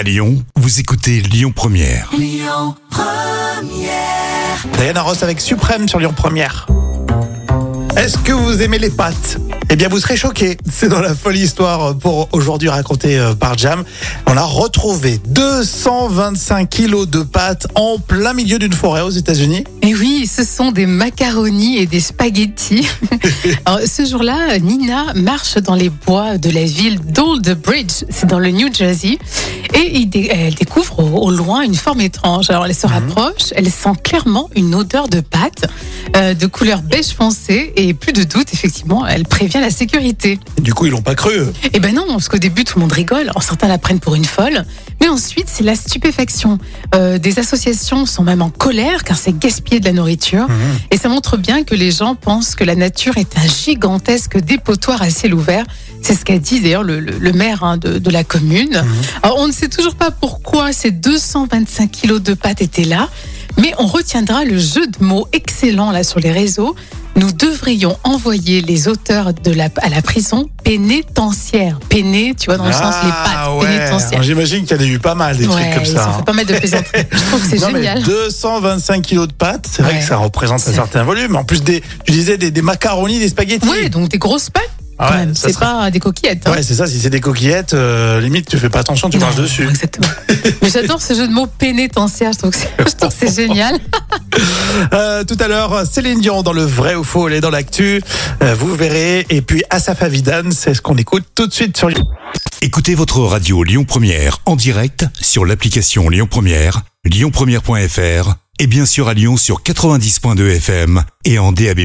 À Lyon, vous écoutez Lyon Première. Diana Ross avec Suprême sur Lyon Première. Est-ce que vous aimez les pâtes? Eh bien, vous serez choqués. C'est dans la folle histoire pour aujourd'hui racontée euh, par Jam. On a retrouvé 225 kilos de pâtes en plein milieu d'une forêt aux États-Unis. Et oui, ce sont des macaronis et des spaghettis. Alors, ce jour-là, Nina marche dans les bois de la ville d'Old Bridge, c'est dans le New Jersey, et il dé- elle découvre au, au loin une forme étrange. Alors, elle se rapproche, elle sent clairement une odeur de pâte euh, de couleur beige foncé, et plus de doute, effectivement, elle prévient la sécurité. Du coup, ils l'ont pas cru. eux. Eh ben non, parce qu'au début tout le monde rigole, alors certains la prennent pour une folle, mais ensuite c'est la stupéfaction. Euh, des associations sont même en colère car c'est gaspiller de la nourriture, et ça montre bien que les gens pensent que la nature est un gigantesque dépotoir à ciel ouvert. C'est ce qu'a dit d'ailleurs le, le- le maire hein, de, de la commune. Alors on ne sait toujours pas pourquoi ces 225 kilos de pâtes étaient là, mais on retiendra le jeu de mots excellent là sur les réseaux. Nous devrions envoyer les auteurs de la, à la prison pénitentiaire. Péné, tu vois, dans le sens les pattes, Ah ouais. pénitentiaire. J'imagine qu'il y en a eu pas mal des trucs comme ils ça. ont hein. fait pas mal de plaisanteries. Je trouve que c'est génial. 225 kilos de pâtes, c'est vrai que ça représente un certain volume. En plus des, tu disais des, des macaronis, des spaghettis. Ouais, donc des grosses pâtes. Ah ouais, C'est serait- pas des coquillettes. hein. Ouais, c'est ça. Si c'est des coquillettes, euh, limite, tu fais pas attention, tu marches dessus. Exactement. Mais j'adore ce jeu de mots pénitentiaire. Je trouve que c'est- génial. Euh, tout à l'heure, Céline Dion dans le vrai ou faux, elle est dans l'actu. Euh, vous verrez. Et puis Asaf Avidan, c'est ce qu'on écoute tout de suite sur Lyon. Écoutez votre radio Lyon Première en direct sur l'application Lyon Première, lyonpremière.fr et bien sûr à Lyon sur 90.2 FM et en DAB+.